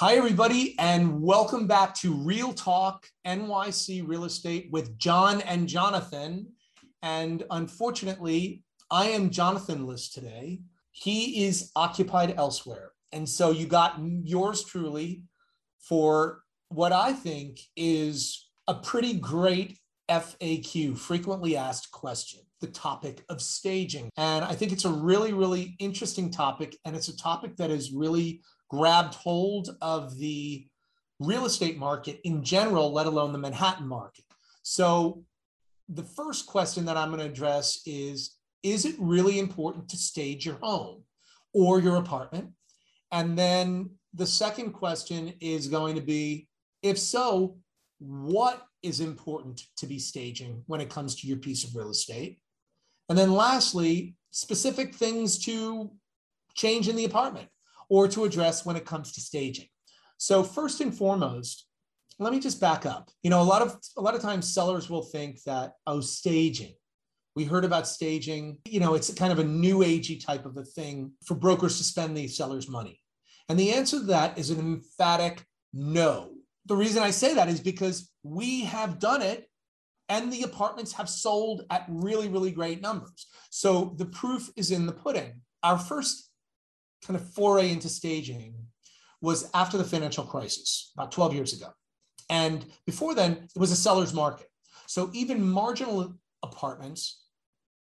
Hi, everybody, and welcome back to Real Talk NYC Real Estate with John and Jonathan. And unfortunately, I am Jonathanless today. He is occupied elsewhere. And so you got yours truly for what I think is a pretty great FAQ, frequently asked question, the topic of staging. And I think it's a really, really interesting topic. And it's a topic that is really grabbed hold of the real estate market in general, let alone the Manhattan market. So, the first question that I'm going to address is Is it really important to stage your home or your apartment? And then the second question is going to be If so, what is important to be staging when it comes to your piece of real estate? And then lastly, specific things to change in the apartment or to address when it comes to staging. So first and foremost, let me just back up. You know, a lot of a lot of times sellers will think that oh, staging. We heard about staging. You know, it's kind of a new agey type of a thing for brokers to spend the seller's money. And the answer to that is an emphatic no. The reason I say that is because we have done it and the apartments have sold at really, really great numbers. So the proof is in the pudding. Our first kind of foray into staging was after the financial crisis, about 12 years ago. And before then, it was a seller's market. So even marginal apartments,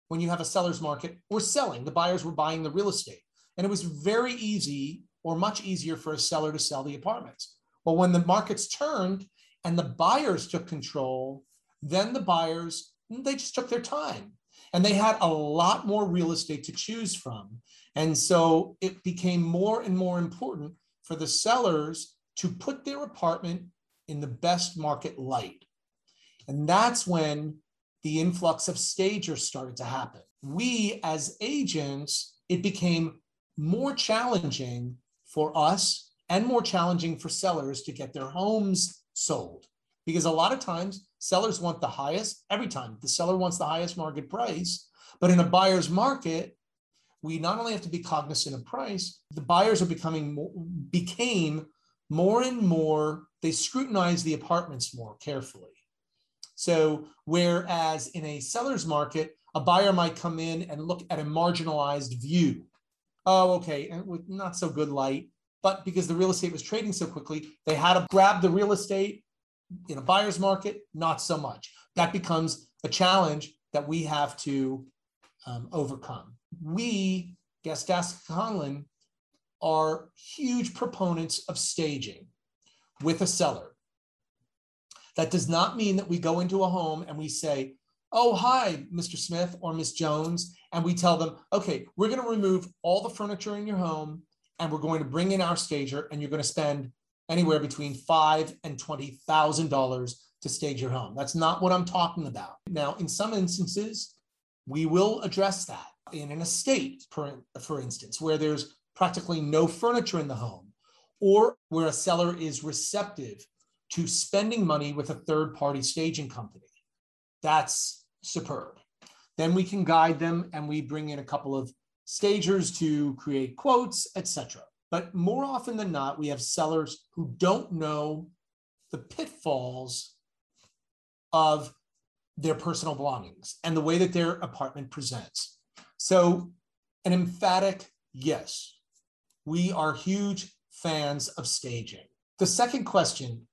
when you have a seller's market, were selling. The buyers were buying the real estate. And it was very easy or much easier for a seller to sell the apartments. Well, when the markets turned and the buyers took control, then the buyers, they just took their time and they had a lot more real estate to choose from. And so it became more and more important for the sellers to put their apartment in the best market light. And that's when the influx of stagers started to happen. We, as agents, it became more challenging for us and more challenging for sellers to get their homes sold. Because a lot of times sellers want the highest, every time the seller wants the highest market price. But in a buyer's market, we not only have to be cognizant of price, the buyers are becoming more, became more and more, they scrutinize the apartments more carefully. So, whereas in a seller's market, a buyer might come in and look at a marginalized view. Oh, okay, and with not so good light, but because the real estate was trading so quickly, they had to grab the real estate in a buyer's market, not so much. That becomes a challenge that we have to um, overcome we, Gastaska Conlon, are huge proponents of staging with a seller. That does not mean that we go into a home and we say, Oh, hi, Mr. Smith or Miss Jones. And we tell them, okay, we're going to remove all the furniture in your home and we're going to bring in our stager and you're going to spend anywhere between five and twenty thousand dollars to stage your home. That's not what I'm talking about. Now, in some instances, we will address that in an estate, for, for instance, where there's practically no furniture in the home, or where a seller is receptive to spending money with a third party staging company. That's superb. Then we can guide them and we bring in a couple of stagers to create quotes, etc. But more often than not, we have sellers who don't know the pitfalls of their personal belongings and the way that their apartment presents. So, an emphatic yes. We are huge fans of staging. The second question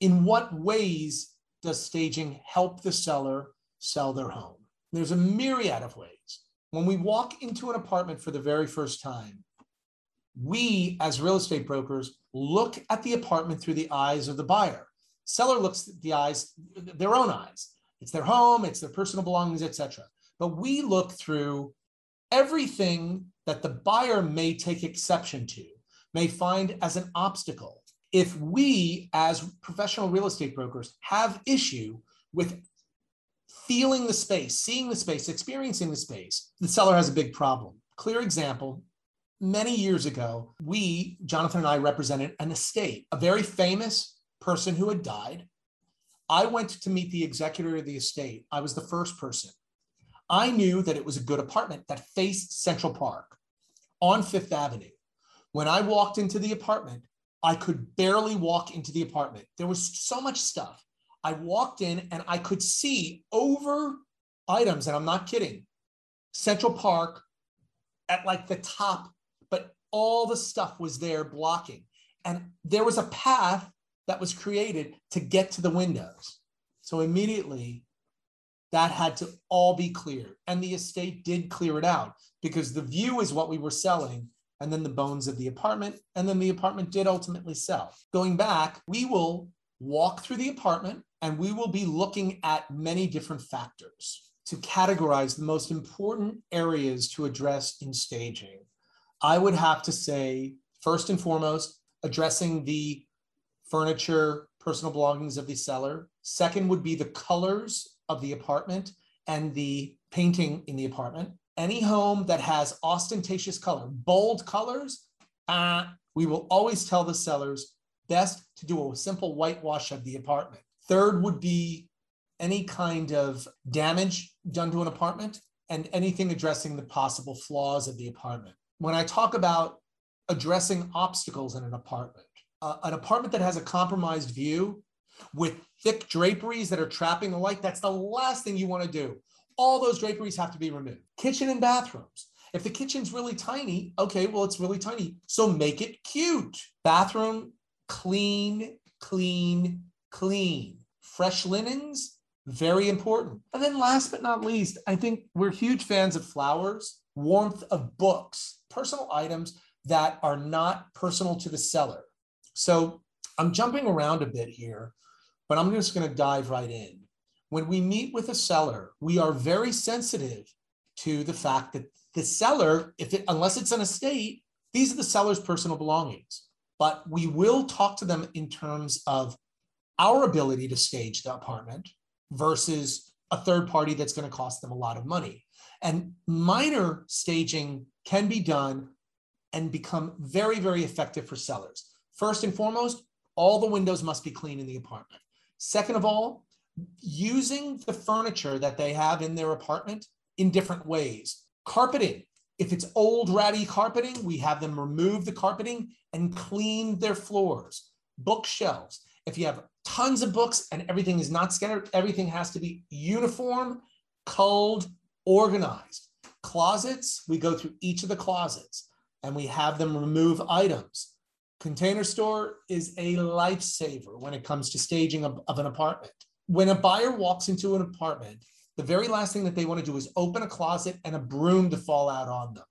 In what ways does staging help the seller sell their home? There's a myriad of ways. When we walk into an apartment for the very first time, we as real estate brokers look at the apartment through the eyes of the buyer. Seller looks at the eyes, their own eyes. It's their home, it's their personal belongings, etc. But we look through everything that the buyer may take exception to, may find as an obstacle. If we, as professional real estate brokers, have issue with feeling the space, seeing the space, experiencing the space, the seller has a big problem. Clear example many years ago, we, Jonathan and I, represented an estate, a very famous person who had died. I went to meet the executor of the estate. I was the first person. I knew that it was a good apartment that faced Central Park on Fifth Avenue. When I walked into the apartment, I could barely walk into the apartment. There was so much stuff. I walked in and I could see over items, and I'm not kidding, Central Park at like the top, all the stuff was there blocking. And there was a path that was created to get to the windows. So immediately that had to all be cleared. And the estate did clear it out because the view is what we were selling, and then the bones of the apartment. And then the apartment did ultimately sell. Going back, we will walk through the apartment and we will be looking at many different factors to categorize the most important areas to address in staging. I would have to say, first and foremost, addressing the furniture, personal belongings of the seller. Second would be the colors of the apartment and the painting in the apartment. Any home that has ostentatious color, bold colors, uh, we will always tell the sellers best to do a simple whitewash of the apartment. Third would be any kind of damage done to an apartment and anything addressing the possible flaws of the apartment. When I talk about addressing obstacles in an apartment, uh, an apartment that has a compromised view with thick draperies that are trapping the light, that's the last thing you want to do. All those draperies have to be removed. Kitchen and bathrooms. If the kitchen's really tiny, okay, well, it's really tiny. So make it cute. Bathroom, clean, clean, clean. Fresh linens, very important. And then last but not least, I think we're huge fans of flowers, warmth of books, personal items that are not personal to the seller. So I'm jumping around a bit here, but I'm just going to dive right in. When we meet with a seller, we are very sensitive to the fact that the seller, if it, unless it's an estate, these are the seller's personal belongings. But we will talk to them in terms of our ability to stage the apartment versus a third party that's going to cost them a lot of money. And minor staging can be done and become very, very effective for sellers. First and foremost, all the windows must be clean in the apartment. Second of all, using the furniture that they have in their apartment in different ways. Carpeting. If it's old ratty carpeting, we have them remove the carpeting and clean their floors. Bookshelves. If you have tons of books and everything is not scattered, everything has to be uniform, culled, organized. Closets, we go through each of the closets and we have them remove items. Container store is a lifesaver when it comes to staging of, of an apartment. When a buyer walks into an apartment, the very last thing that they want to do is open a closet and a broom to fall out on them.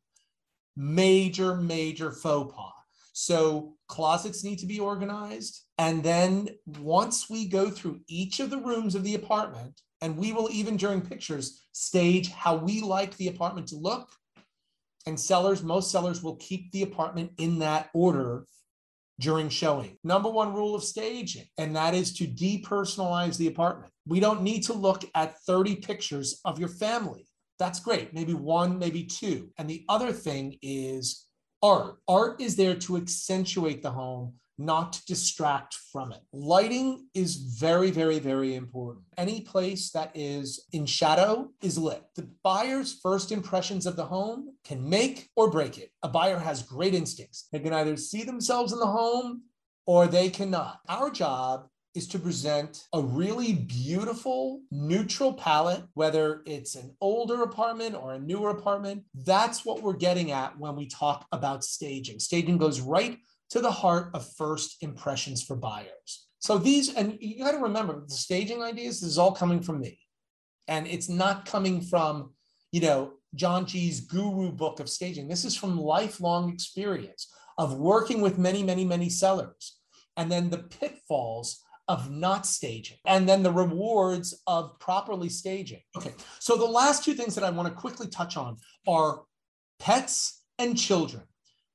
Major, major faux pas. So closets need to be organized. And then once we go through each of the rooms of the apartment, and we will even during pictures stage how we like the apartment to look. And sellers, most sellers will keep the apartment in that order during showing. Number one rule of staging, and that is to depersonalize the apartment. We don't need to look at 30 pictures of your family. That's great. Maybe one, maybe two. And the other thing is art. Art is there to accentuate the home, not distract from it. Lighting is very, very, very important. Any place that is in shadow is lit. The buyer's first impressions of the home can make or break it. A buyer has great instincts. They can either see themselves in the home or they cannot. Our job is to present a really beautiful neutral palette, whether it's an older apartment or a newer apartment. That's what we're getting at when we talk about staging. Staging goes right to the heart of first impressions for buyers. So these, and you got to remember the staging ideas, this is all coming from me. And it's not coming from, you know, John G's guru book of staging. This is from lifelong experience of working with many, many, many sellers. And then the pitfalls of not staging and then the rewards of properly staging. Okay, so the last two things that I want to quickly touch on are pets and children.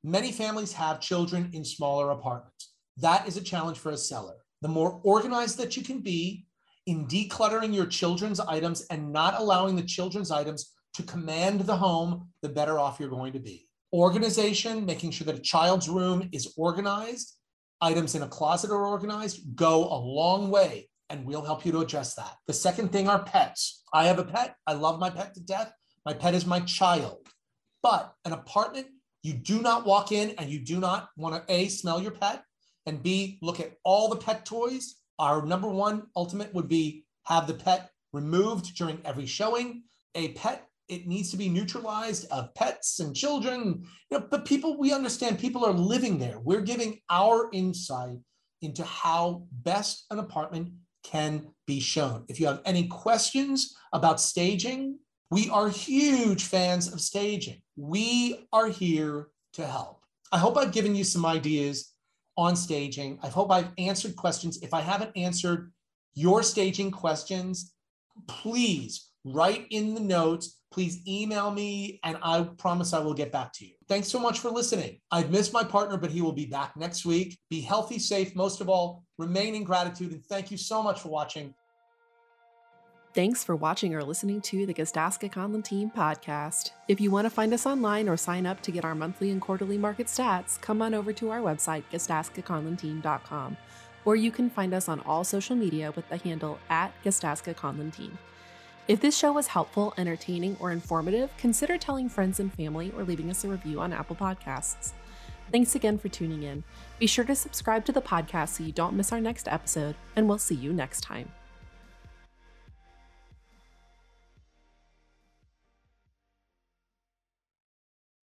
Many families have children in smaller apartments. That is a challenge for a seller. The more organized that you can be in decluttering your children's items and not allowing the children's items to command the home, the better off you're going to be. Organization, making sure that a child's room is organized items in a closet are organized go a long way and we'll help you to address that. The second thing are pets. I have a pet. I love my pet to death. My pet is my child. But an apartment, you do not walk in and you do not want to A, smell your pet, and B, look at all the pet toys. Our number one ultimate would be have the pet removed during every showing. A pet, it needs to be neutralized of pets and children. You know, but people, we understand people are living there. We're giving our insight into how best an apartment can be shown. If you have any questions about staging, we are huge fans of staging. We are here to help. I hope I've given you some ideas on staging. I hope I've answered questions. If I haven't answered your staging questions, please write in the notes. Please email me, and I promise I will get back to you. Thanks so much for listening. I've missed my partner, but he will be back next week. Be healthy, safe, most of all, remain in gratitude, and thank you so much for watching. Thanks for watching or listening to the Gastaska Conlon Team podcast. If you want to find us online or sign up to get our monthly and quarterly market stats, come on over to our website, gastaskaconlonteam.com, or you can find us on all social media with the handle at Team. If this show was helpful, entertaining, or informative, consider telling friends and family or leaving us a review on Apple Podcasts. Thanks again for tuning in. Be sure to subscribe to the podcast so you don't miss our next episode, and we'll see you next time.